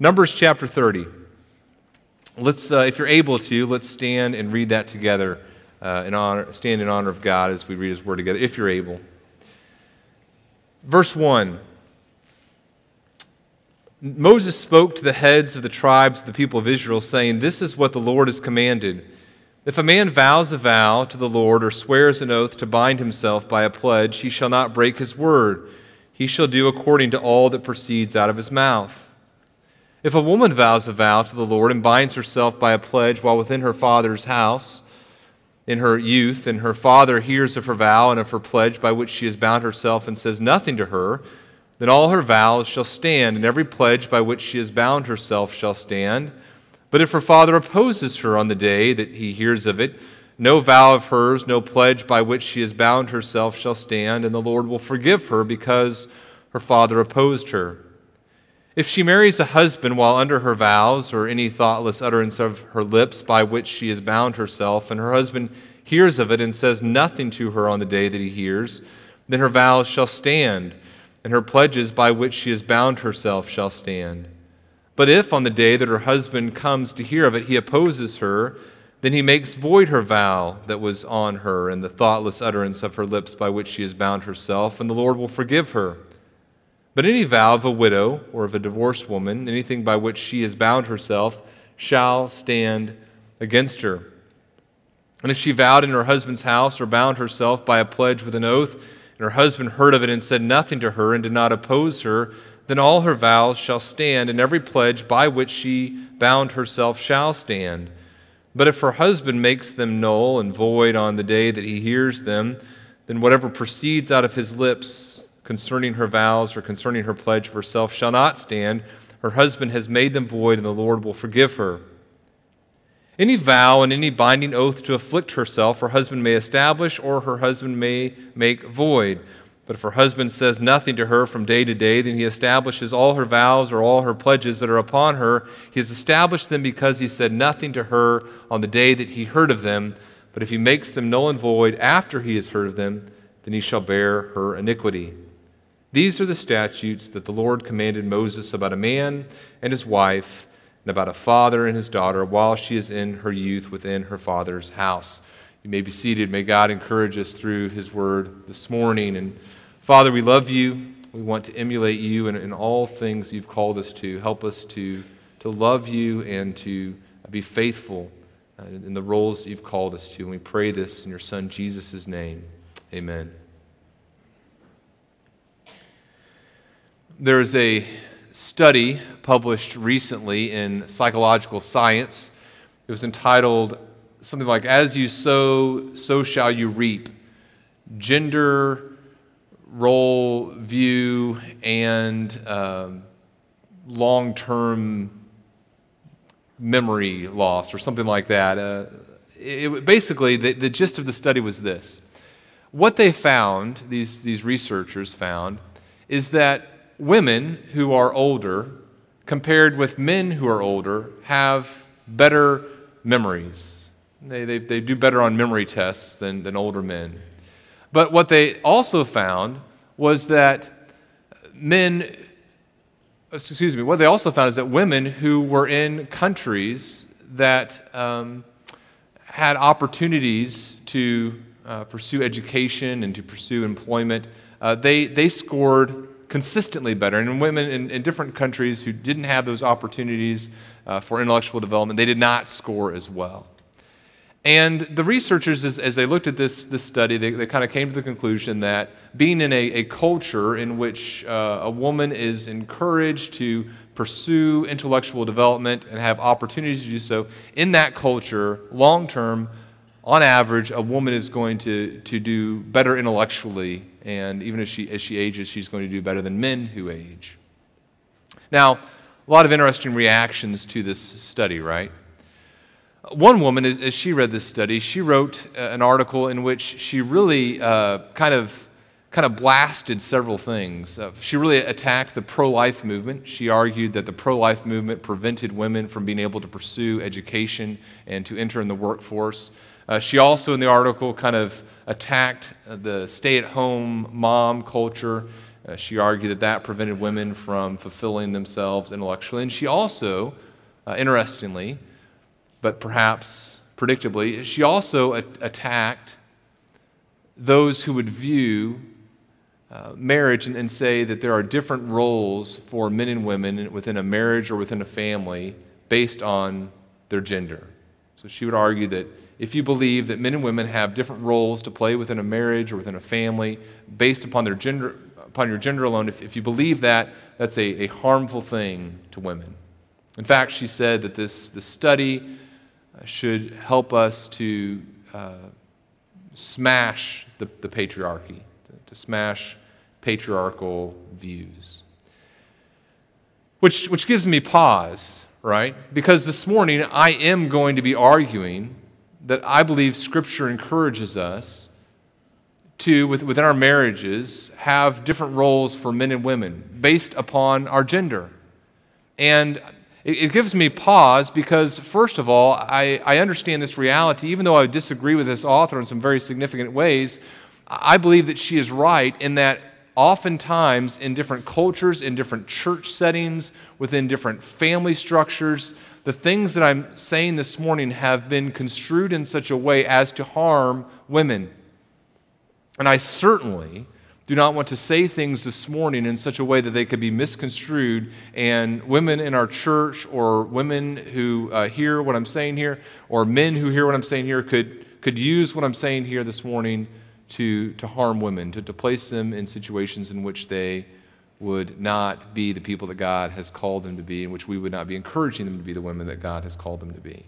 Numbers chapter 30. Let's, uh, if you're able to, let's stand and read that together. Uh, in honor, stand in honor of God as we read His Word together, if you're able. Verse 1 Moses spoke to the heads of the tribes of the people of Israel, saying, This is what the Lord has commanded. If a man vows a vow to the Lord or swears an oath to bind himself by a pledge, he shall not break his word. He shall do according to all that proceeds out of his mouth. If a woman vows a vow to the Lord and binds herself by a pledge while within her father's house in her youth, and her father hears of her vow and of her pledge by which she has bound herself and says nothing to her, then all her vows shall stand, and every pledge by which she has bound herself shall stand. But if her father opposes her on the day that he hears of it, no vow of hers, no pledge by which she has bound herself shall stand, and the Lord will forgive her because her father opposed her. If she marries a husband while under her vows, or any thoughtless utterance of her lips by which she has bound herself, and her husband hears of it and says nothing to her on the day that he hears, then her vows shall stand, and her pledges by which she has bound herself shall stand. But if on the day that her husband comes to hear of it, he opposes her, then he makes void her vow that was on her and the thoughtless utterance of her lips by which she has bound herself, and the Lord will forgive her. But any vow of a widow or of a divorced woman, anything by which she has bound herself, shall stand against her. And if she vowed in her husband's house or bound herself by a pledge with an oath, and her husband heard of it and said nothing to her and did not oppose her, then all her vows shall stand, and every pledge by which she bound herself shall stand. But if her husband makes them null and void on the day that he hears them, then whatever proceeds out of his lips concerning her vows or concerning her pledge of herself shall not stand. Her husband has made them void, and the Lord will forgive her. Any vow and any binding oath to afflict herself, her husband may establish or her husband may make void. But if her husband says nothing to her from day to day, then he establishes all her vows or all her pledges that are upon her. He has established them because he said nothing to her on the day that he heard of them. But if he makes them null and void after he has heard of them, then he shall bear her iniquity. These are the statutes that the Lord commanded Moses about a man and his wife, and about a father and his daughter while she is in her youth within her father's house. You may be seated. May God encourage us through his word this morning. And Father, we love you. We want to emulate you in, in all things you've called us to. Help us to, to love you and to be faithful uh, in the roles you've called us to. And we pray this in your Son, Jesus' name. Amen. There's a study published recently in Psychological Science. It was entitled something like As You Sow, So Shall You Reap Gender, Role, View, and um, Long Term Memory Loss, or something like that. Uh, it, basically, the, the gist of the study was this. What they found, these, these researchers found, is that women who are older, compared with men who are older, have better memories. They, they, they do better on memory tests than, than older men. But what they also found was that men, excuse me, what they also found is that women who were in countries that um, had opportunities to uh, pursue education and to pursue employment, uh, they, they scored consistently better. And women in, in different countries who didn't have those opportunities uh, for intellectual development, they did not score as well. And the researchers, as, as they looked at this, this study, they, they kind of came to the conclusion that being in a, a culture in which uh, a woman is encouraged to pursue intellectual development and have opportunities to do so, in that culture, long term, on average, a woman is going to, to do better intellectually and even as she, as she ages, she's going to do better than men who age. Now, a lot of interesting reactions to this study, right? One woman, as, as she read this study, she wrote uh, an article in which she really uh, kind of kind of blasted several things. Uh, she really attacked the pro life movement. She argued that the pro life movement prevented women from being able to pursue education and to enter in the workforce. Uh, she also, in the article, kind of attacked the stay at home mom culture Uh, she argued that that prevented women from fulfilling themselves intellectually. And she also, uh, interestingly, but perhaps predictably, she also attacked those who would view uh, marriage and, and, say that there are different roles for men and women within a marriage or within a family based on their gender. So she would argue that if you believe that men and women have different roles to play within a marriage or within a family based upon their gender, upon your gender alone, if, if you believe that, that's a, a harmful thing to women. In fact, she said that this, this study uh, should help us to uh, smash the, the patriarchy, to, to smash patriarchal views. Which, which gives me pause, right? Because this morning I am going to be arguing that I believe Scripture encourages us to, within our marriages, have different roles for men and women based upon our gender. And it, gives me pause because, first of all, I, I understand this reality. Even though I disagree with this author in some very significant ways, I believe that she is right in that oftentimes in different cultures, in different church settings, within different family structures, the things that I'm saying this morning have been construed in such a way as to harm women. And I certainly do not want to say things this morning in such a way that they could be misconstrued, and women in our church, or women who uh, hear what I'm saying here, or men who hear what I'm saying here, could, could use what I'm saying here this morning to, to harm women, to, to place them in situations in which they would not be the people that God has called them to be, in which we would not be encouraging them to be the women that God has called them to be.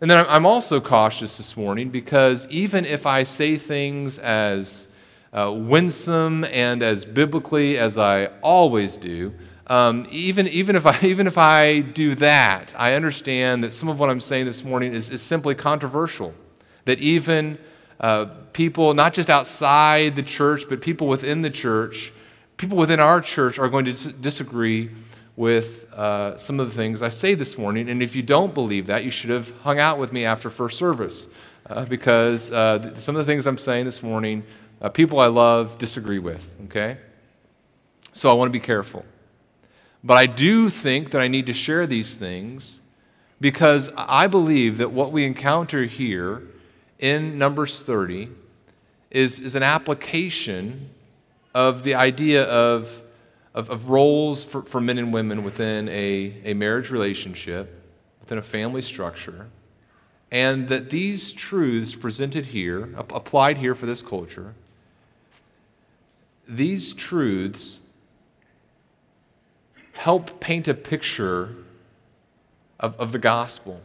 And then I'm also cautious this morning because even if I say things as uh, winsome and as biblically as I always do, um, even, even, if I, even if I do that, I understand that some of what I'm saying this morning is, is simply controversial. That even uh, people, not just outside the church, but people within the church, people within our church are going to dis- disagree with uh, some of the things I say this morning. And if you don't believe that, you should have hung out with me after first service uh, because uh, some of the things I'm saying this morning, uh, people I love disagree with, okay? So I want to be careful. But I do think that I need to share these things because I believe that what we encounter here in Numbers 30 is, is an application of the idea of, of, of roles for, for men and women within a, a marriage relationship, within a family structure, and that these truths presented here, applied here for this culture, these truths help paint a picture of, of the gospel.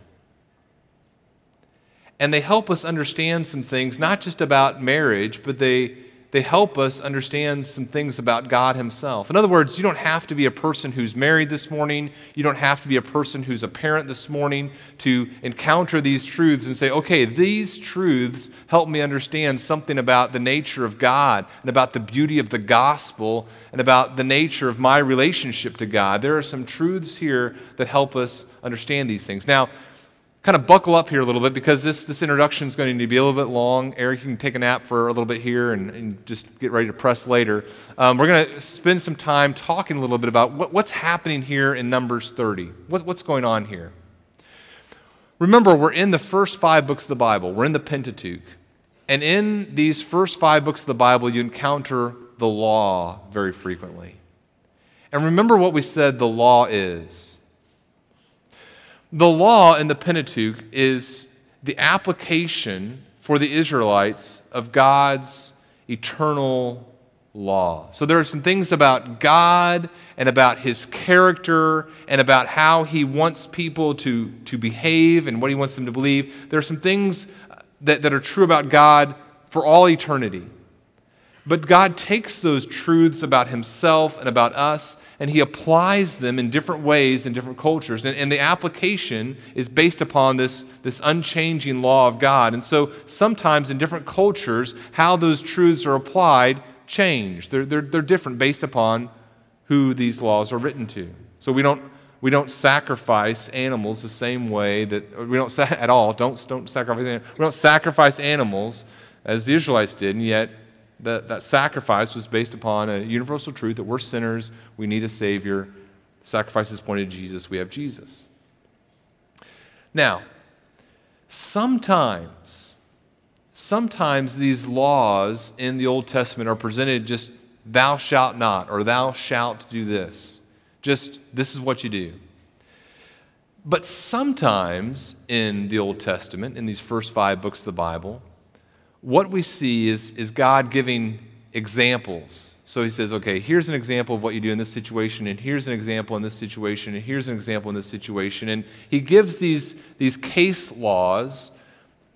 And they help us understand some things, not just about marriage, but they, they help us understand some things about God Himself. In other words, you don't have to be a person who's married this morning. You don't have to be a person who's a parent this morning to encounter these truths and say, okay, these truths help me understand something about the nature of God and about the beauty of the gospel and about the nature of my relationship to God. There are some truths here that help us understand these things. Now, kind of buckle up here a little bit because this, this introduction is going to be a little bit long. Eric, you can take a nap for a little bit here and, and just get ready to press later. Um, we're going to spend some time talking a little bit about what, what's happening here in Numbers 30. What, what's going on here? Remember, we're in the first five books of the Bible, we're in the Pentateuch. And in these first five books of the Bible, you encounter the law very frequently. And remember what we said the law is the law in the Pentateuch is the application for the Israelites of God's eternal law. So there are some things about God and about his character and about how he wants people to, to behave and what he wants them to believe. There are some things that, that are true about God for all eternity. But God takes those truths about himself and about us and he applies them in different ways in different cultures. And, and, the application is based upon this, this unchanging law of God. And so sometimes in different cultures, how those truths are applied change. They're, they're, they're different based upon who these laws are written to. So we don't, we don't sacrifice animals the same way that, we don't at all, don't, don't sacrifice We don't sacrifice animals as the Israelites did, and yet that, that sacrifice was based upon a universal truth that we're sinners, we need a Savior. Sacrifices pointed to Jesus, we have Jesus. Now, sometimes, sometimes these laws in the Old Testament are presented just thou shalt not, or thou shalt do this. Just this is what you do. But sometimes in the Old Testament, in these first five books of the Bible, what we see is, is God giving examples. So he says, okay, here's an example of what you do in this situation, and here's an example in this situation, and here's an example in this situation. And he gives these, these case laws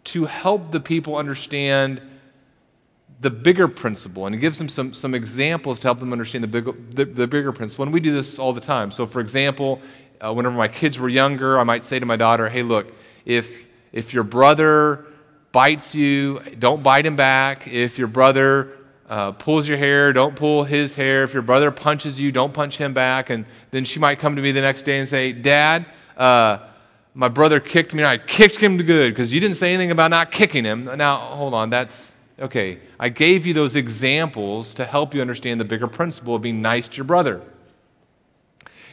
to help the people understand the bigger principle, and he gives them some, some examples to help them understand the, big, the, the bigger principle. And we do this all the time. So, for example, uh, whenever my kids were younger, I might say to my daughter, hey, look, if, if your brother bites you, don't bite him back. If your brother uh, pulls your hair, don't pull his hair. If your brother punches you, don't punch him back. And then she might come to me the next day and say, Dad, uh, my brother kicked me and I kicked him to good because you didn't say anything about not kicking him. Now, hold on, that's okay. I gave you those examples to help you understand the bigger principle of being nice to your brother.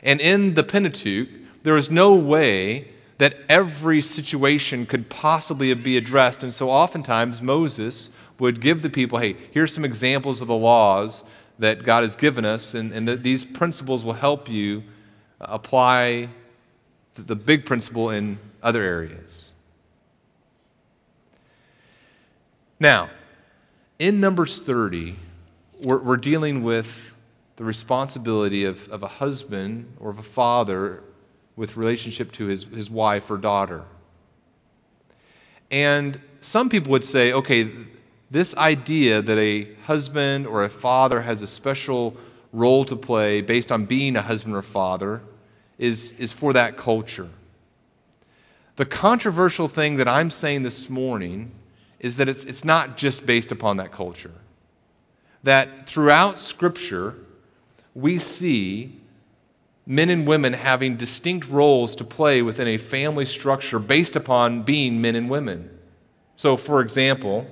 And in the Pentateuch, there is no way that every situation could possibly be addressed. And so oftentimes Moses would give the people, hey, here's some examples of the laws that God has given us, and, and that these principles will help you apply the big principle in other areas. Now, in Numbers 30, we're, we're dealing with the responsibility of, of a husband or of a father with relationship to his, his wife or daughter. And some people would say, okay, this idea that a husband or a father has a special role to play based on being a husband or father is, is for that culture. The controversial thing that I'm saying this morning is that it's, it's not just based upon that culture. That throughout Scripture, we see men and women having distinct roles to play within a family structure based upon being men and women. So, for example,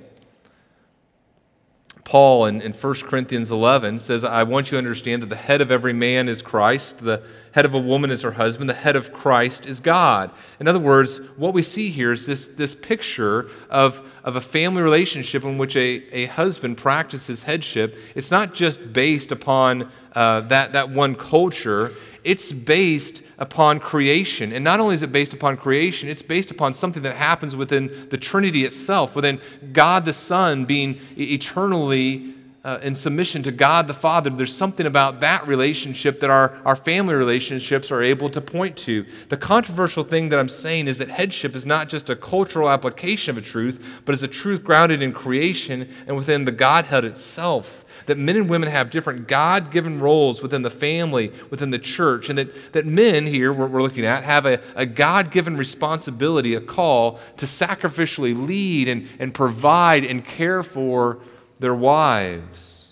Paul in, in 1 Corinthians 11 says, I want you to understand that the head of every man is Christ, the head of a woman is her husband, the head of Christ is God. In other words, what we see here is this, this picture of, of a family relationship in which a, a husband practices headship. It's not just based upon uh, that, that one culture, it's based upon creation. And not only is it based upon creation, it's based upon something that happens within the Trinity itself, within God the Son being eternally uh, in submission to God the Father. There's something about that relationship that our, our family relationships are able to point to. The controversial thing that I'm saying is that headship is not just a cultural application of a truth, but is a truth grounded in creation and within the Godhead itself that men and women have different God given roles within the family, within the church, and that, that men here, we're, we're looking at, have a, a God given responsibility, a call to sacrificially lead and, and provide and care for their wives.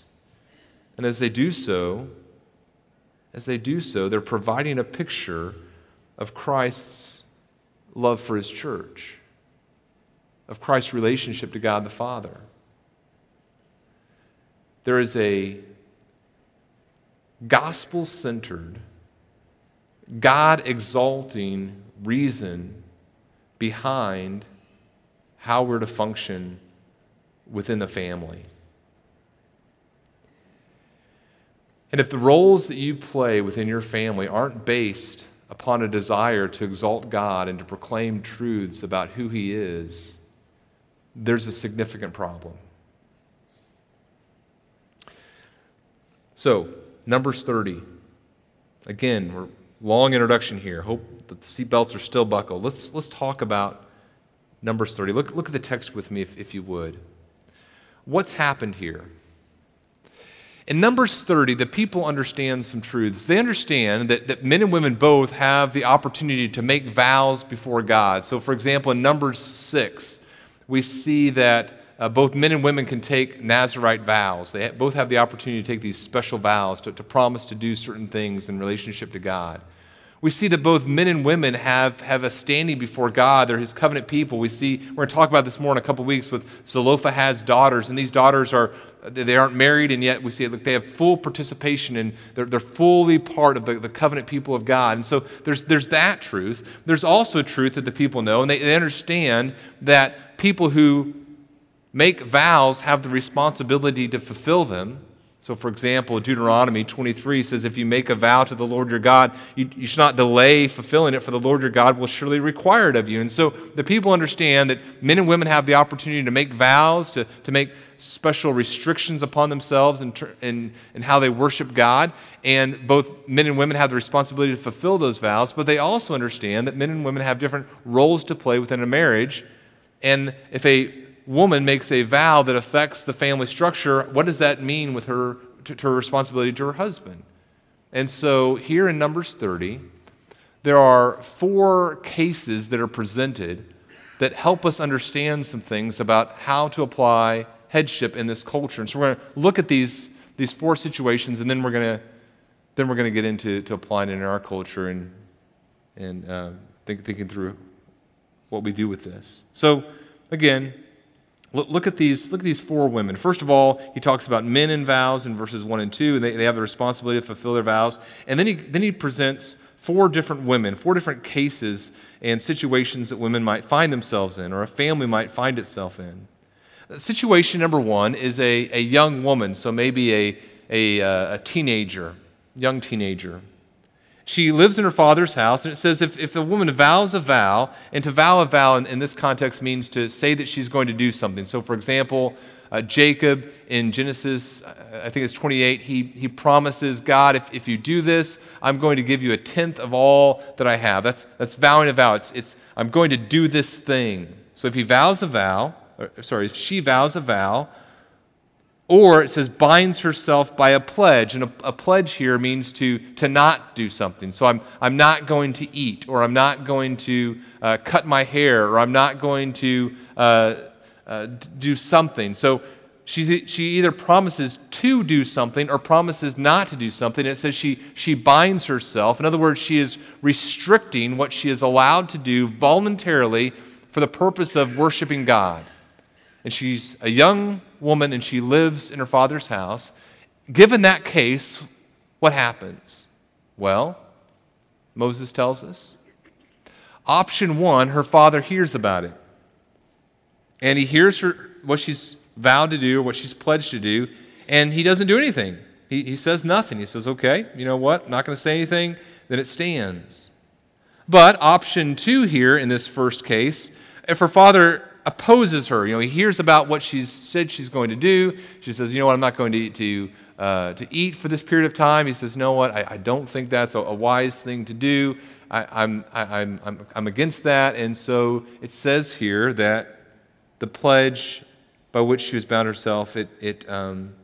And as they do so, as they do so, they're providing a picture of Christ's love for his church, of Christ's relationship to God the Father there is a gospel centered, God exalting reason behind how we're to function within the family. And if the roles that you play within your family aren't based upon a desire to exalt God and to proclaim truths about who He is, there's a significant problem. So, Numbers 30. Again, we're long introduction here. Hope that the seatbelts are still buckled. Let's, let's talk about Numbers 30. Look, look at the text with me, if, if you would. What's happened here? In Numbers 30, the people understand some truths. They understand that, that men and women both have the opportunity to make vows before God. So, for example, in Numbers 6, we see that uh, both men and women can take Nazarite vows. They both have the opportunity to take these special vows to, to promise to do certain things in relationship to God. We see that both men and women have, have a standing before God. They're his covenant people. We see, we're going to talk about this more in a couple weeks with Zelophehad's daughters. And these daughters are, they aren't married, and yet we see they have full participation and they're, they're fully part of the, the covenant people of God. And so there's, there's that truth. There's also a truth that the people know, and they, they understand that people who make vows have the responsibility to fulfill them. So, for example, Deuteronomy 23 says, If you make a vow to the Lord your God, you, you, should not delay fulfilling it, for the Lord your God will surely require it of you. And so the people understand that men and women have the opportunity to make vows, to, to make special restrictions upon themselves in, in, in how they worship God. And both men and women have the responsibility to fulfill those vows, but they also understand that men and women have different roles to play within a marriage. And if a woman makes a vow that affects the family structure, what does that mean with her to, to her responsibility to her husband? And so here in Numbers 30, there are four cases that are presented that help us understand some things about how to apply headship in this culture. And so we're going to look at these, these four situations, and then we're going to then we're going to get into to applying it in our culture and and uh, think, thinking through what we do with this. So again, Look at these, look at these four women. First of all, he talks about men and vows in verses 1 and 2, and they, they have the responsibility to fulfill their vows. And then he, then he presents four different women, four different cases and situations that women might find themselves in, or a family might find itself in. Situation number one is a, a young woman, so maybe a, a, uh, a teenager, young teenager. She lives in her father's house, and it says if, if a woman vows a vow, and to vow a vow in, in this context means to say that she's going to do something. So, for example, uh, Jacob in Genesis, I think it's 28, he, he promises, God, if, if you do this, I'm going to give you a tenth of all that I have. That's, that's vowing a vow. It's, it's, I'm going to do this thing. So if he vows a vow, or, sorry, if she vows a vow, or it says binds herself by a pledge. And a, a, pledge here means to, to not do something. So I'm, I'm not going to eat, or I'm not going to uh, cut my hair, or I'm not going to uh, uh, do something. So she, she either promises to do something or promises not to do something. It says she, she binds herself. In other words, she is restricting what she is allowed to do voluntarily for the purpose of worshiping God and she's a young woman and she lives in her father's house, given that case, what happens? Well, Moses tells us. Option one, her father hears about it. And he hears her, what she's vowed to do, or what she's pledged to do, and he doesn't do anything. He, he says nothing. He says, okay, you know what? I'm not going to say anything, then it stands. But option two here in this first case, if her father opposes her. You know, he hears about what she's said she's going to do. She says, you know what, I'm not going to, to, uh, to eat for this period of time. He says, know what, I, I don't think that's a, a, wise thing to do. I, I'm, I, I'm, I'm, I'm against that. And so it says here that the pledge by which she was bound herself, it, it, um,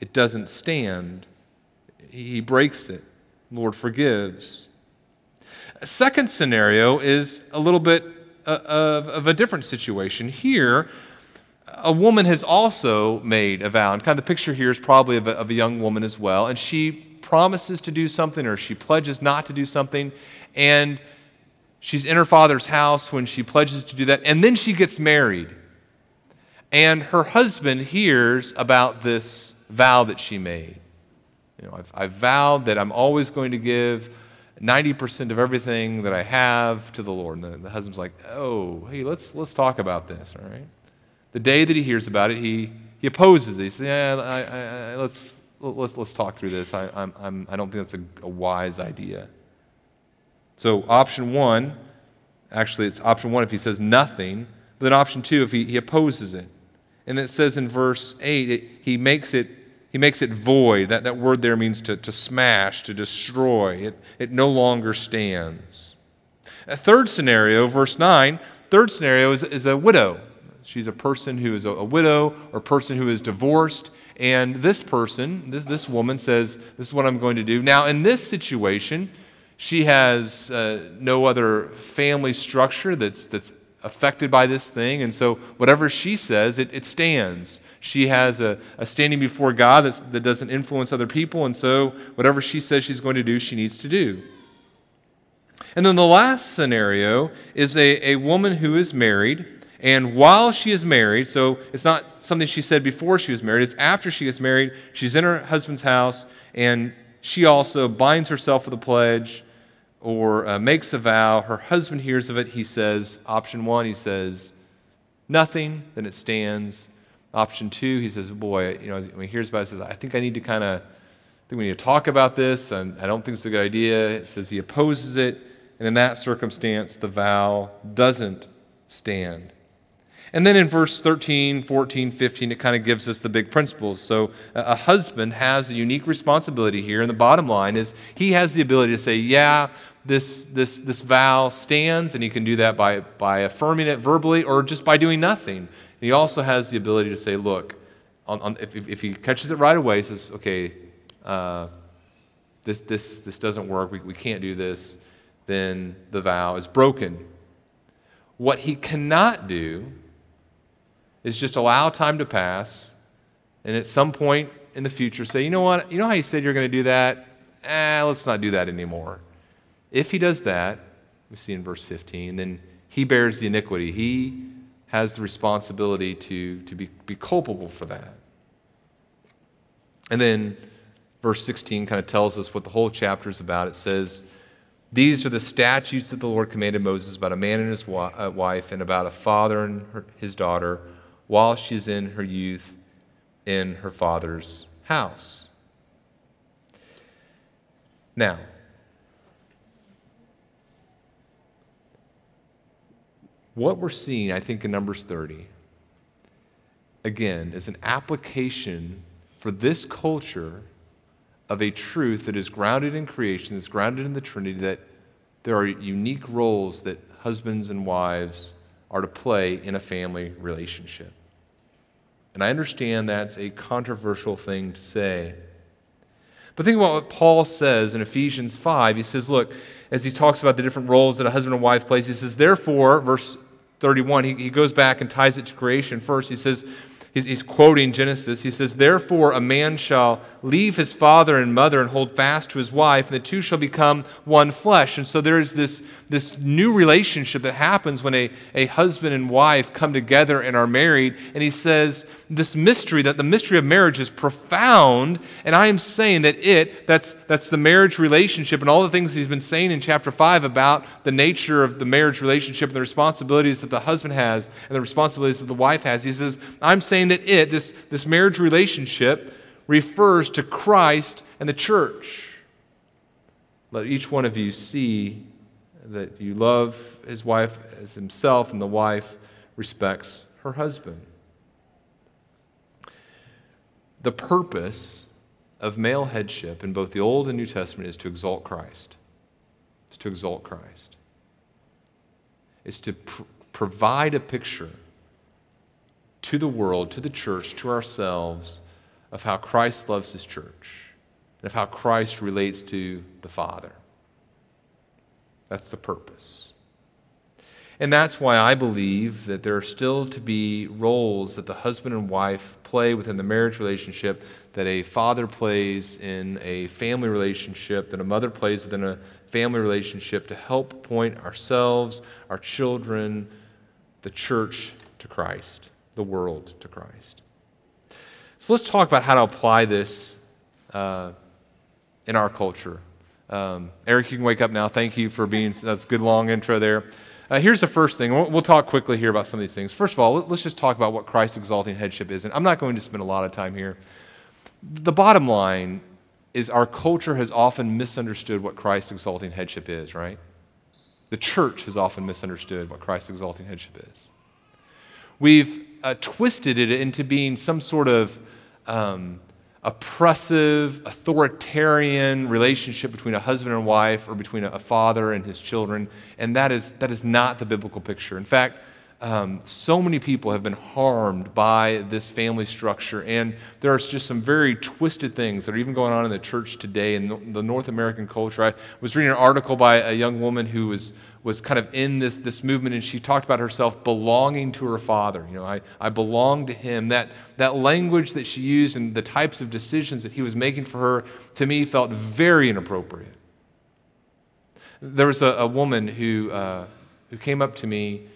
it doesn't stand. He breaks it. Lord forgives. A second scenario is a little bit of, of a different situation. Here, a woman has also made a vow, and kind of the picture here is probably of a, of a young woman as well, and she promises to do something or she pledges not to do something, and she's in her father's house when she pledges to do that, and then she gets married. And her husband hears about this vow that she made. You know, I've, I've vowed that I'm always going to give 90% of everything that I have to the Lord. And the, the, husband's like, oh, hey, let's, let's talk about this, all right? The day that he hears about it, he, he opposes it. He says, yeah, I, I, I, let's, let's, let's talk through this. I, I'm, I'm, I don't think that's a, a wise idea. So, option one, actually, it's option one if he says nothing, but then option two if he, he opposes it. And it says in verse 8, it, he makes it he makes it void. That, that word there means to, to smash, to destroy. It, it no longer stands. A third scenario, verse 9, third scenario is, is a widow. She's a person who is a, a widow or person who is divorced. And this person, this, this woman says, This is what I'm going to do. Now, in this situation, she has uh, no other family structure that's, that's affected by this thing. And so, whatever she says, it, it stands. She has a, a standing before God that doesn't influence other people, and so whatever she says she's going to do, she needs to do. And then the last scenario is a, a woman who is married, and while she is married, so it's not something she said before she was married, it's after she gets married, she's in her husband's house, and she also binds herself with a pledge or uh, makes a vow. Her husband hears of it. He says, option one, he says, nothing, then it stands. Option two, he says, boy, you know, when he hears about it, he says, I think I need to kind of, I think we need to talk about this, and I don't think it's a good idea. It says he opposes it, and in that circumstance, the vow doesn't stand. And then in verse 13, 14, 15, it kind of gives us the big principles. So a husband has a unique responsibility here, and the bottom line is he has the ability to say, Yeah, this, this, this vow stands, and he can do that by, by affirming it verbally or just by doing nothing. He also has the ability to say, Look, on, on, if, if he catches it right away, says, Okay, uh, this, this, this doesn't work, we, we can't do this, then the vow is broken. What he cannot do is just allow time to pass and at some point in the future say, you know what, you know how you said you're going to do that? Eh, let's not do that anymore. If he does that, we see in verse 15, then he bears the iniquity. He has the responsibility to, to be, be culpable for that. And then verse 16 kind of tells us what the whole chapter is about. It says, These are the statutes that the Lord commanded Moses about a man and his uh, wife, and about a father and her, his daughter while she's in her youth in her father's house. Now, what we're seeing, I think, in Numbers 30, again, is an application for this culture of a truth that is grounded in creation, that's grounded in the Trinity, that there are unique roles that husbands and wives are to play in a family relationship. And I understand that's a controversial thing to say. But think about what Paul says in Ephesians 5. He says, look, as he talks about the different roles that a husband and wife plays, he says, therefore, verse 31, he, he goes back and ties it to creation first. He says, he's, he's quoting Genesis. He says, Therefore, a man shall leave his father and mother and hold fast to his wife, and the two shall become one flesh. And so there is this, this new relationship that happens when a, a husband and wife come together and are married. And he says, This mystery, that the mystery of marriage is profound. And I am saying that it, that's, that's the marriage relationship, and all the things he's been saying in chapter 5 about the nature of the marriage relationship and the responsibilities that the husband has and the responsibilities that the wife has. He says, I'm saying that it, this, this marriage relationship, refers to Christ and the church. Let each one of you see that you love his wife as himself, and the wife respects her husband. The purpose of male headship in both the Old and New Testament is to exalt Christ. It's to exalt Christ. It's to pr- provide a picture to the world, to the church, to ourselves of how Christ loves his church and of how Christ relates to the Father. That's the purpose. And that's why I believe that there are still to be roles that the husband and wife play within the marriage relationship, that a father plays in a family relationship, that a mother plays within a family relationship to help point ourselves, our children, the church to Christ, the world to Christ. So let's talk about how to apply this uh, in our culture. Um, Eric, you can wake up now. Thank you for being, that's a good long intro there. Uh, here's the first thing. We'll, we'll, talk quickly here about some of these things. First of all, let's just talk about what Christ exalting headship is. And I'm not going to spend a lot of time here. The bottom line is our culture has often misunderstood what Christ exalting headship is, right? The church has often misunderstood what Christ exalting headship is. We've uh, twisted it into being some sort of um, oppressive, authoritarian relationship between a husband and wife or between a, a, father and his children. And that is, that is not the biblical picture. In fact, um, so many people have been harmed by this family structure. And there are just some very twisted things that are even going on in the church today in the North American culture. I was reading an article by a young woman who was was kind of in this, this movement, and she talked about herself belonging to her father. You know, I, I belong to him. That, that language that she used and the types of decisions that he was making for her, to me, felt very inappropriate. There was a, a woman who, uh, who came up to me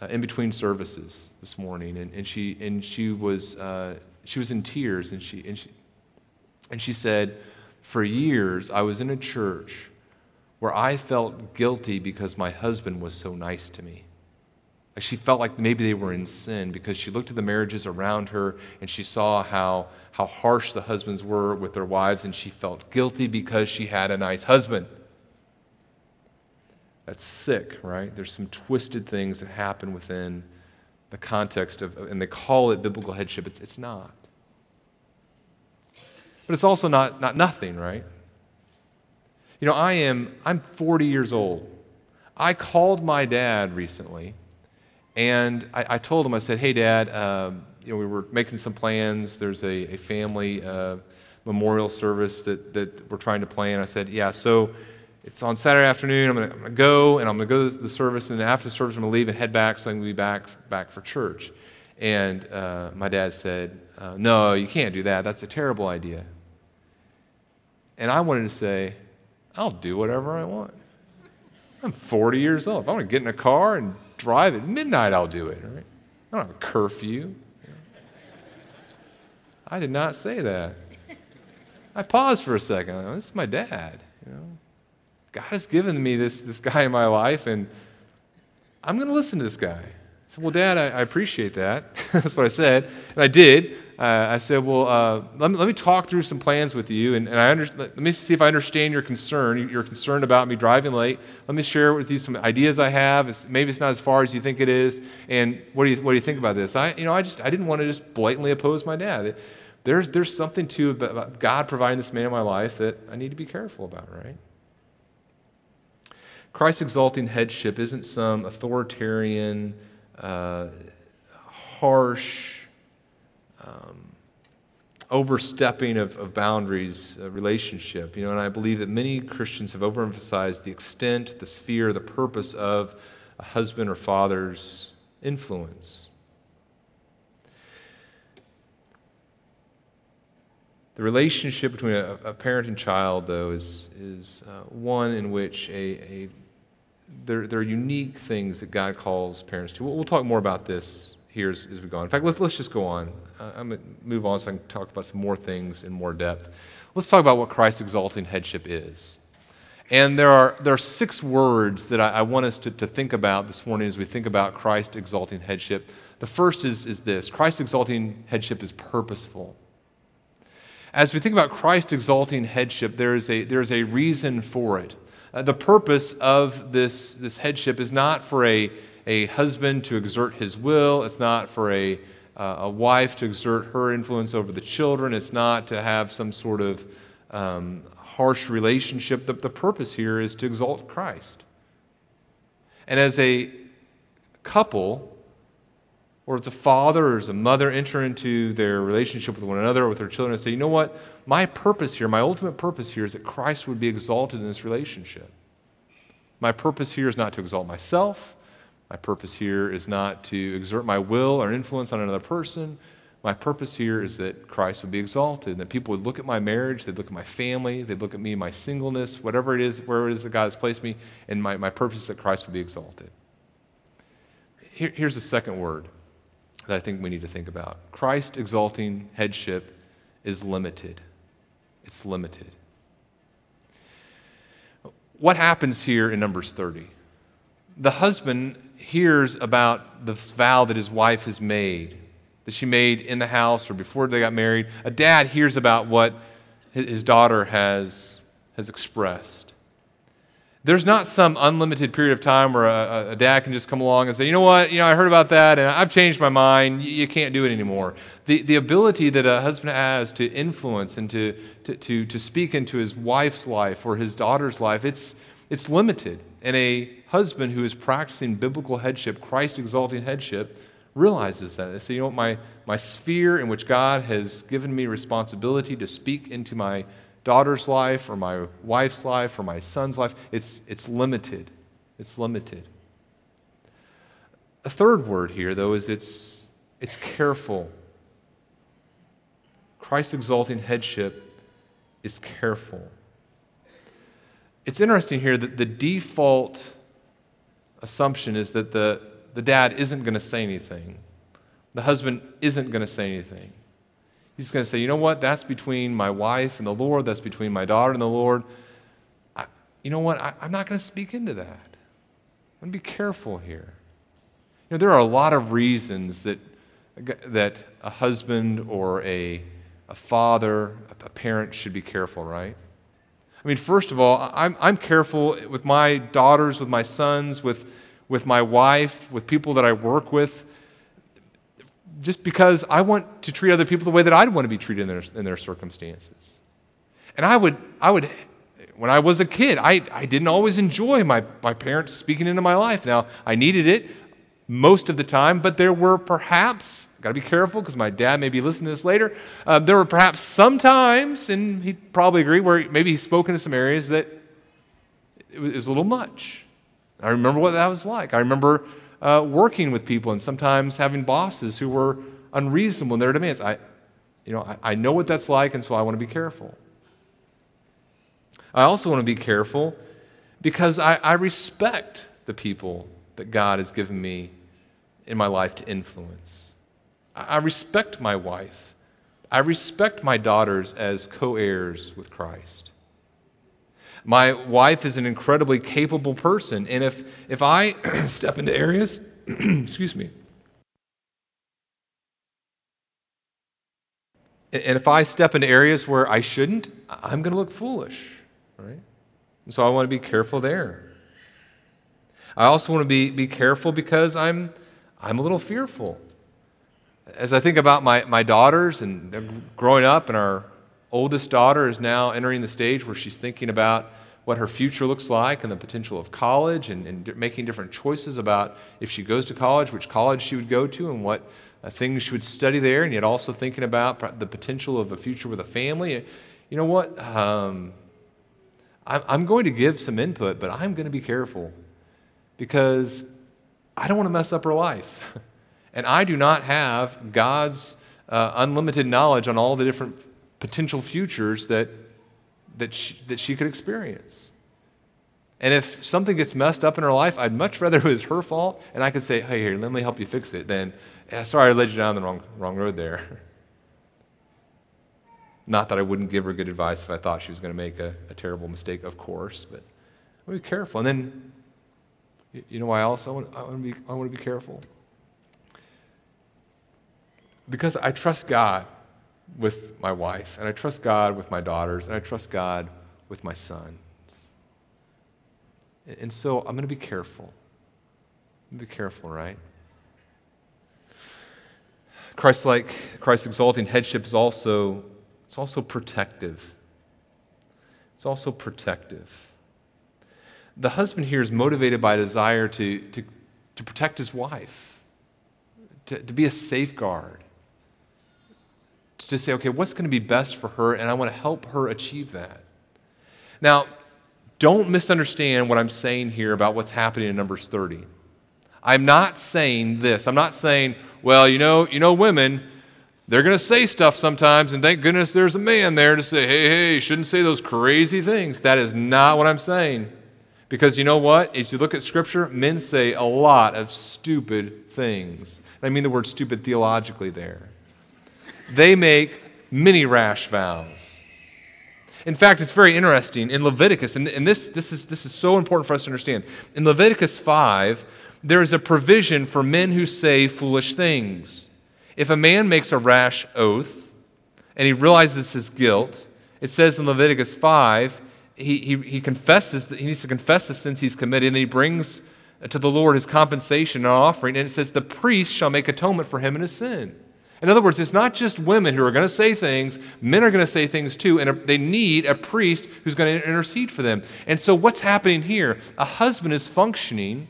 uh, in between services this morning, and, and, she, and she, was, uh, she was in tears, and she, and, she, and she said, For years, I was in a church where I felt guilty because my husband was so nice to me. Like she felt like maybe they were in sin because she looked at the marriages around her and she saw how, how harsh the husbands were with their wives, and she felt guilty because she had a nice husband. That's sick, right? There's some twisted things that happen within the context of, and they call it biblical headship. It's, it's not. But it's also not, not nothing, right? You know, I am, I'm 40 years old. I called my dad recently, and I, I told him, I said, hey, dad, um, you know, we were making some plans. There's a, a family uh, memorial service that, that we're trying to plan. I said, yeah, so it's on Saturday afternoon. I'm going to go and I'm going to go to the service, and then after the service, I'm going to leave and head back so I can be back back for church. And uh, my dad said, uh, "No, you can't do that. That's a terrible idea." And I wanted to say, "I'll do whatever I want. I'm 40 years old. If I want to get in a car and drive at midnight, I'll do it. Right? I don't have a curfew." I did not say that. I paused for a second. This is my dad. You know, God has given me this, this guy in my life, and I'm going to listen to this guy. I said, Well, Dad, I, I appreciate that. That's what I said. And I did. Uh, I said, Well, uh, let, me, let me talk through some plans with you, and, and I under, let me see if I understand your concern. You're concerned about me driving late. Let me share with you some ideas I have. It's, maybe it's not as far as you think it is. And what do you, what do you think about this? I, you know, I, just, I didn't want to just blatantly oppose my dad. There's, there's something too about God providing this man in my life that I need to be careful about, right? Christ exalting headship isn't some authoritarian, uh, harsh, um, overstepping of, of boundaries uh, relationship. You know, and I believe that many Christians have overemphasized the extent, the sphere, the purpose of a husband or father's influence. The relationship between a, a parent and child, though, is, is uh, one in which a, a there, there are unique things that God calls parents to. We'll, we'll talk more about this here as, as, we go on. In fact, let's, let's just go on. I'm going to move on so I can talk about some more things in more depth. Let's talk about what Christ exalting headship is. And there are, there are six words that I, I want us to, to think about this morning as we think about Christ exalting headship. The first is, is this Christ exalting headship is purposeful. As we think about Christ exalting headship, there is a, there is a reason for it. Uh, the purpose of this, this headship is not for a, a husband to exert his will, it's not for a, uh, a wife to exert her influence over the children, it's not to have some sort of um, harsh relationship. The, the purpose here is to exalt Christ. And as a couple, or as a father or as a mother enter into their relationship with one another or with their children and say, you know what? My purpose here, my ultimate purpose here is that Christ would be exalted in this relationship. My purpose here is not to exalt myself. My purpose here is not to exert my will or influence on another person. My purpose here is that Christ would be exalted, and that people would look at my marriage, they'd look at my family, they'd look at me, my singleness, whatever it is, wherever it is that God has placed me, and my, my purpose is that Christ would be exalted. Here, here's the second word that I think we need to think about. Christ exalting headship is limited. It's limited. What happens here in Numbers 30? The husband hears about this vow that his wife has made, that she made in the house or before they got married. A dad hears about what his daughter has, has expressed. There's not some unlimited period of time where a, a, dad can just come along and say, you know what, you know, I heard about that and I've changed my mind. You, can't do it anymore. The, the ability that a husband has to influence and to, to, to, to speak into his wife's life or his daughter's life, it's, it's limited. And a husband who is practicing biblical headship, Christ exalting headship, realizes that. They say, you know what, my, my sphere in which God has given me responsibility to speak into my daughter's life or my wife's life or my son's life. It's, it's limited. It's limited. A third word here, though, is it's, it's careful. Christ exalting headship is careful. It's interesting here that the default assumption is that the, the dad isn't going to say anything. The husband isn't going to say anything. He's going to say, you know what? That's between my wife and the Lord. That's between my daughter and the Lord. I, you know what? I, I'm not going to speak into that. I'm going to be careful here. You know, there are a lot of reasons that, that a husband or a, a father, a parent should be careful, right? I mean, first of all, I'm, I'm careful with my daughters, with my sons, with, with my wife, with people that I work with, just because I want to treat other people the way that I'd want to be treated in their, in their circumstances. And I would, I would, when I was a kid, I, I didn't always enjoy my, my parents speaking into my life. Now, I needed it most of the time, but there were perhaps, got to be careful because my dad may be listening to this later, uh, there were perhaps some times, and he'd probably agree, where maybe he spoke into some areas that it was, a little much. I remember what that was like. I remember uh, working with people and sometimes having bosses who were unreasonable in their demands. I, you know, I, I know what that's like, and so I want to be careful. I also want to be careful because I, I respect the people that God has given me in my life to influence. I respect my wife. I respect my daughters as co heirs with Christ. My wife is an incredibly capable person, and if, if I step into areas, excuse me, and if I step into areas where I shouldn't, I'm going to look foolish, right? And so I want to be careful there. I also want to be, be careful because I'm, I'm a little fearful. As I think about my, my daughters and growing up, and our oldest daughter is now entering the stage where she's thinking about what her future looks like and the potential of college and, and making different choices about if she goes to college, which college she would go to, and what uh, things she would study there, and yet also thinking about the potential of a future with a family. You know what? Um, I'm going to give some input, but I'm going to be careful because I don't want to mess up her life. and I do not have God's uh, unlimited knowledge on all the different potential futures that, that, she, that she could experience. And if something gets messed up in her life, I'd much rather it was her fault and I could say, hey, here, let me help you fix it, than, sorry, I led you down the wrong, wrong road there. Not that I wouldn't give her good advice if I thought she was going to make a, a terrible mistake, of course, but be careful. And then you know why else I want, I want, to be, I want to be careful? Because I trust God with my wife, and I trust God with my daughters, and I trust God with my sons. And so I'm going to be careful. Be careful, right? Christ like, Christ exalting headship is also, it's also protective. It's also protective the husband here is motivated by a desire to, to, to protect his wife, to, to be a safeguard, to say, okay, what's going to be best for her, and I want to help her achieve that. Now, don't misunderstand what I'm saying here about what's happening in Numbers 30. I'm not saying this. I'm not saying, well, you know, you know, women, they're going to say stuff sometimes, and thank goodness there's a man there to say, hey, hey, shouldn't say those crazy things. That is not what I'm saying. Because you know what? As you look at Scripture, men say a lot of stupid things. I mean the word stupid theologically there. They make many rash vows. In fact, it's very interesting. In Leviticus, and, and this, this, is, this is so important for us to understand. In Leviticus 5, there is a provision for men who say foolish things. If a man makes a rash oath and he realizes his guilt, it says in Leviticus 5 he, he, confesses that he needs to confess the sins he's committed, and he brings to the Lord his compensation and offering, and it says the priest shall make atonement for him and his sin. In other words, it's not just women who are going to say things, men are going to say things too, and they need a priest who's going to intercede for them. And so, what's happening here? A husband is functioning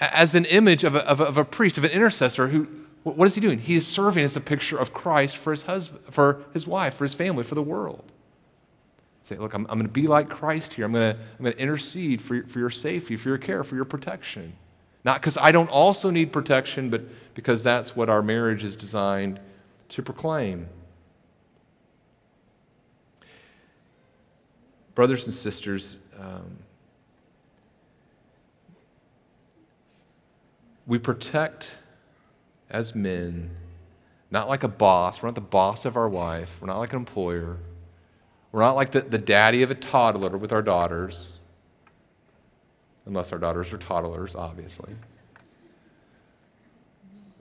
as an image of a, of a, of a priest, of an intercessor who, what is he doing? He is serving as a picture of Christ for his husband, for his wife, for his family, for the world. Say, look, I'm, I'm going to be like Christ here. I'm going to, I'm going to intercede for, for your safety, for your care, for your protection. Not because I don't also need protection, but because that's what our marriage is designed to proclaim. Brothers and sisters, um, we protect as men, not like a boss. We're not the boss of our wife. We're not like an employer. We're not like the, the daddy of a toddler with our daughters, unless our daughters are toddlers, obviously.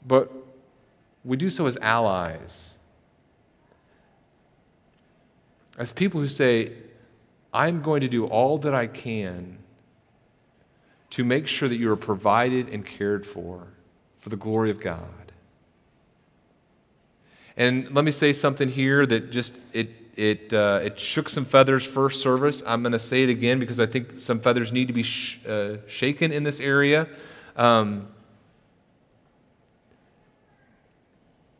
But we do so as allies, as people who say, I'm going to do all that I can to make sure that you are provided and cared for for the glory of God. And let me say something here that just it it uh, it shook some feathers first service. I'm going to say it again because I think some feathers need to be sh- uh, shaken in this area. Um,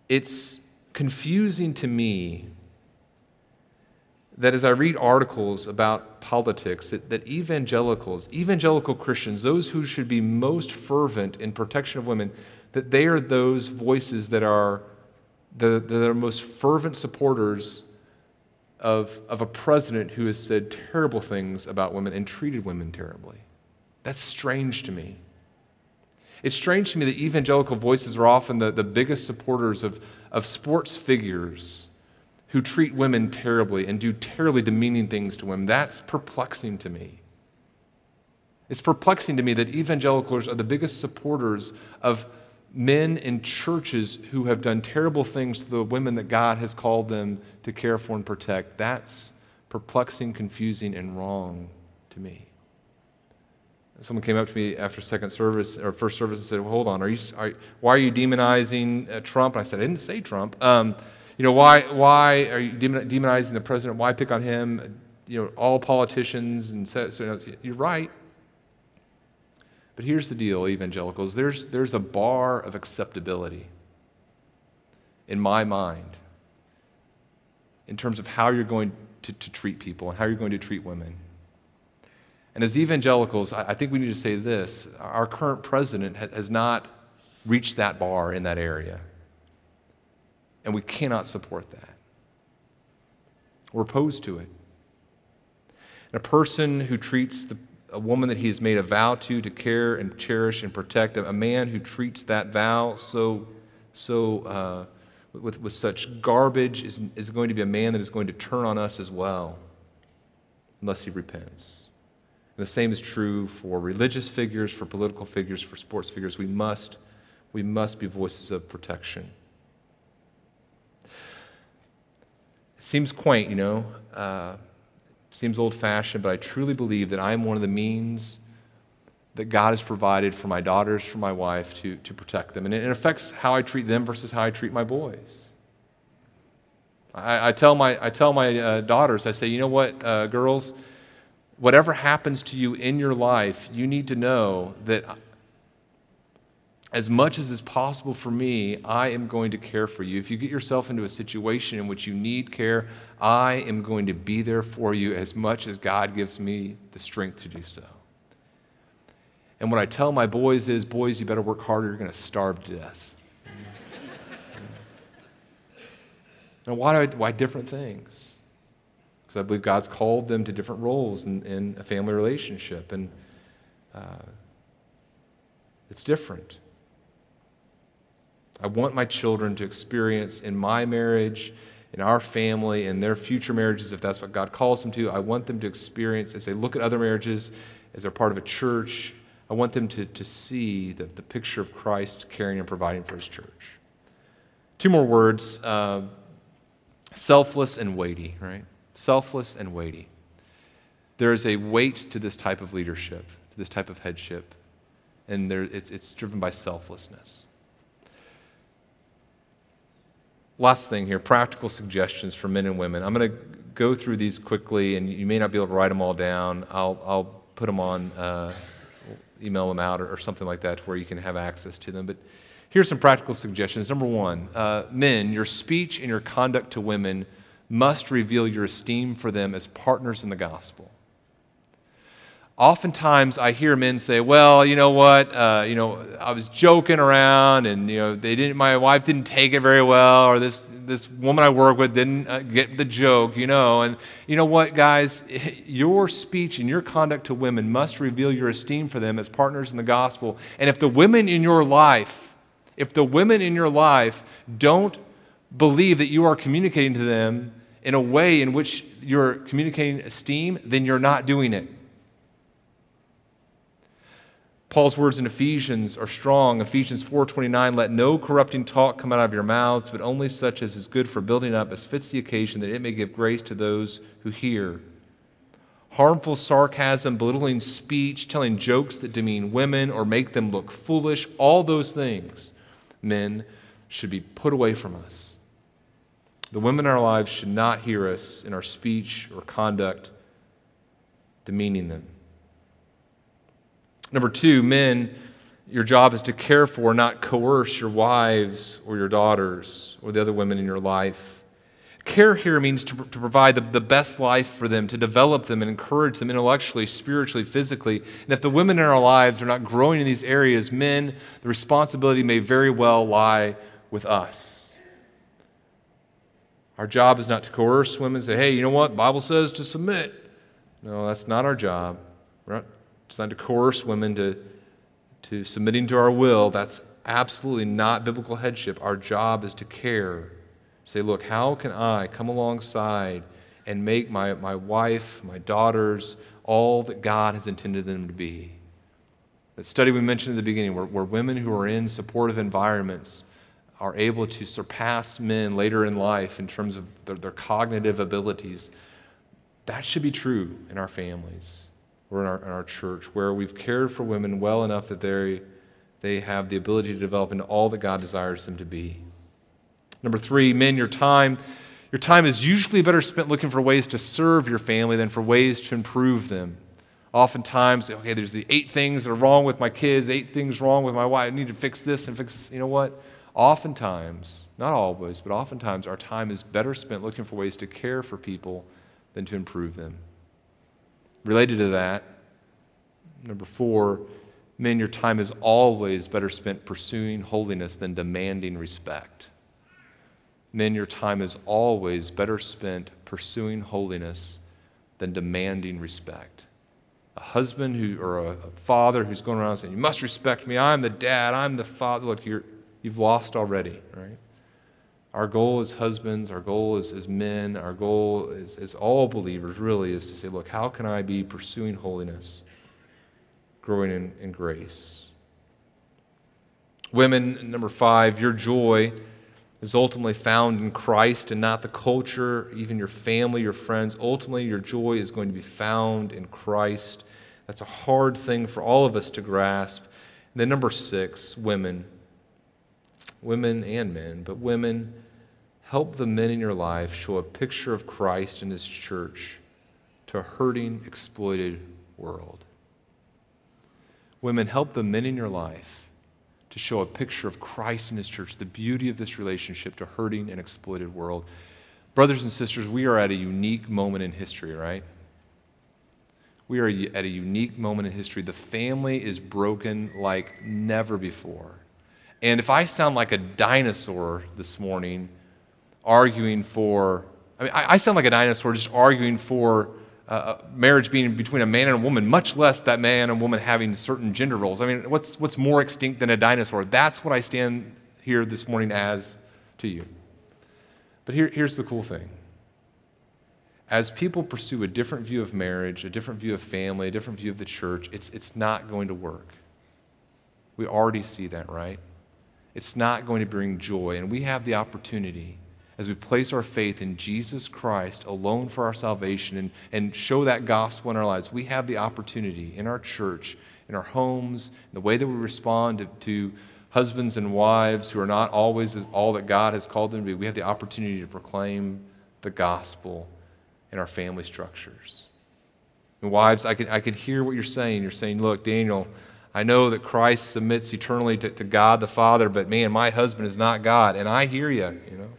it's confusing to me that as I read articles about politics, that, that, evangelicals, evangelical Christians, those who should be most fervent in protection of women, that they are those voices that are the, that are most fervent supporters of, of a president who has said terrible things about women and treated women terribly. That's strange to me. It's strange to me that evangelical voices are often the, the biggest supporters of, of sports figures who treat women terribly and do terribly demeaning things to women. That's perplexing to me. It's perplexing to me that evangelicals are the biggest supporters of men in churches who have done terrible things to the women that God has called them to care for and protect. That's perplexing, confusing, and wrong to me. Someone came up to me after second service or first service and said, well, "Hold on, are you? Are, why are you demonizing uh, Trump?" And I said, "I didn't say Trump. Um, you know, why? Why are you demonizing the president? Why pick on him? You know, all politicians and so, so you're right. But here's the deal, evangelicals. There's there's a bar of acceptability in my mind in terms of how you're going to, to treat people and how you're going to treat women. And as evangelicals, I think we need to say this our current president has not reached that bar in that area. And we cannot support that. We're opposed to it. And a person who treats the, a woman that he has made a vow to, to care and cherish and protect, a man who treats that vow so, so uh, with, with such garbage is, is going to be a man that is going to turn on us as well, unless he repents. And the same is true for religious figures, for political figures, for sports figures. We must, we must be voices of protection. It seems quaint, you know, uh, seems old fashioned, but I truly believe that I am one of the means that God has provided for my daughters, for my wife, to, to protect them. And it affects how I treat them versus how I treat my boys. I, I tell my, I tell my uh, daughters, I say, you know what, uh, girls, whatever happens to you in your life, you need to know that as much as is possible for me, I am going to care for you. If you get yourself into a situation in which you need care, I am going to be there for you as much as God gives me the strength to do so. And what I tell my boys is, boys, you better work harder, or you're going to starve to death. now, why, do I, why different things? because I believe God's called them to different roles in, in a family relationship, and uh, it's different. I want my children to experience in my marriage, in our family, in their future marriages, if that's what God calls them to, I want them to experience as they look at other marriages, as they're part of a church, I want them to, to see the, the picture of Christ caring and providing for his church. Two more words uh, selfless and weighty, right? selfless and weighty. There is a weight to this type of leadership, to this type of headship, and there, it's, it's driven by selflessness. Last thing here practical suggestions for men and women. I'm going to go through these quickly, and you may not be able to write them all down. I'll, I'll put them on, uh, email them out, or, or, something like that to where you can have access to them. But here's some practical suggestions. Number one, uh, men, your speech and your conduct to women must reveal your esteem for them as partners in the gospel. Oftentimes I hear men say, "Well, you know what? Uh, you know, I was joking around, and you know, they didn't. My wife didn't take it very well, or this this woman I work with didn't uh, get the joke, you know." And you know what, guys? Your speech and your conduct to women must reveal your esteem for them as partners in the gospel. And if the women in your life, if the women in your life don't believe that you are communicating to them in a way in which you're communicating esteem, then you're not doing it. Paul's words in Ephesians are strong. Ephesians 4:29, "Let no corrupting talk come out of your mouths, but only such as is good for building up as fits the occasion that it may give grace to those who hear." Harmful sarcasm, belittling speech, telling jokes that demean women or make them look foolish, all those things, men, should be put away from us. The women in our lives should not hear us in our speech or conduct demeaning them. Number two, men, your job is to care for, not coerce your wives or your daughters or the other women in your life. Care here means to, to provide the, the best life for them, to develop them and encourage them intellectually, spiritually, physically. And if the women in our lives are not growing in these areas, men, the responsibility may very well lie with us. Our job is not to coerce women, say, hey, you know what? Bible says to submit. No, that's not our job. We're not designed to coerce women to, to submitting to our will. That's absolutely not biblical headship. Our job is to care. Say, look, how can I come alongside and make my, my wife, my daughters, all that God has intended them to be? That study we mentioned at the beginning, where, where women who are in supportive environments are able to surpass men later in life in terms of their, their cognitive abilities, that should be true in our families or in our, in our church, where we've cared for women well enough that they, they have the ability to develop into all that God desires them to be. Number three, men, your time. Your time is usually better spent looking for ways to serve your family than for ways to improve them. Oftentimes, okay, there's the eight things that are wrong with my kids, eight things wrong with my wife. I need to fix this and fix, you know what? Oftentimes, not always, but oftentimes, our time is better spent looking for ways to care for people than to improve them. Related to that, number four, men, your time is always better spent pursuing holiness than demanding respect. Men, your time is always better spent pursuing holiness than demanding respect. A husband who, or a, a father who's going around saying, You must respect me. I'm the dad. I'm the father. Look, you're, you've lost already, right? Our goal as husbands, our goal as, as men, our goal as, as all believers really is to say, look, how can I be pursuing holiness, growing in, in grace? Women, number five, your joy is ultimately found in Christ and not the culture, even your family, your friends. Ultimately, your joy is going to be found in Christ. That's a hard thing for all of us to grasp. And then, number six, women women and men, but women, help the men in your life show a picture of Christ and his church to a hurting, exploited world. Women, help the men in your life to show a picture of Christ and his church, the beauty of this relationship to a hurting and exploited world. Brothers and sisters, we are at a unique moment in history, right? We are at a unique moment in history. The family is broken like never before. And if I sound like a dinosaur this morning, arguing for, I mean, I, I sound like a dinosaur just arguing for uh, marriage being between a man and a woman, much less that man and woman having certain gender roles. I mean, what's, what's more extinct than a dinosaur? That's what I stand here this morning as to you. But here, here's the cool thing. As people pursue a different view of marriage, a different view of family, a different view of the church, it's, it's not going to work. We already see that, right? It's not going to bring joy. And we have the opportunity as we place our faith in Jesus Christ alone for our salvation and, and show that gospel in our lives, we have the opportunity in our church, in our homes, in the way that we respond to, to husbands and wives who are not always all that God has called them to be. We have the opportunity to proclaim the gospel in our family structures. And wives, I can, I can hear what you're saying. You're saying, look, Daniel, I know that Christ submits eternally to, to God the Father, but man, my husband is not God. And I hear you, you know.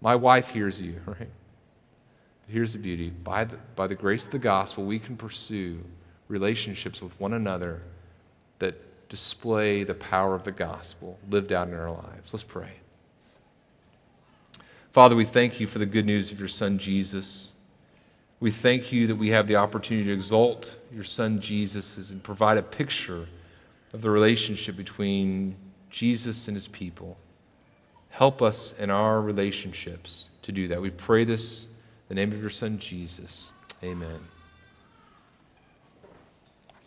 My wife hears you, right? But here's the beauty by the, by the grace of the gospel, we can pursue relationships with one another that display the power of the gospel lived out in our lives. Let's pray. Father, we thank you for the good news of your Son, Jesus. We thank you that we have the opportunity to exalt your Son, Jesus, and provide a picture of the relationship between Jesus and his people. Help us in our relationships to do that. We pray this in the name of your Son, Jesus. Amen.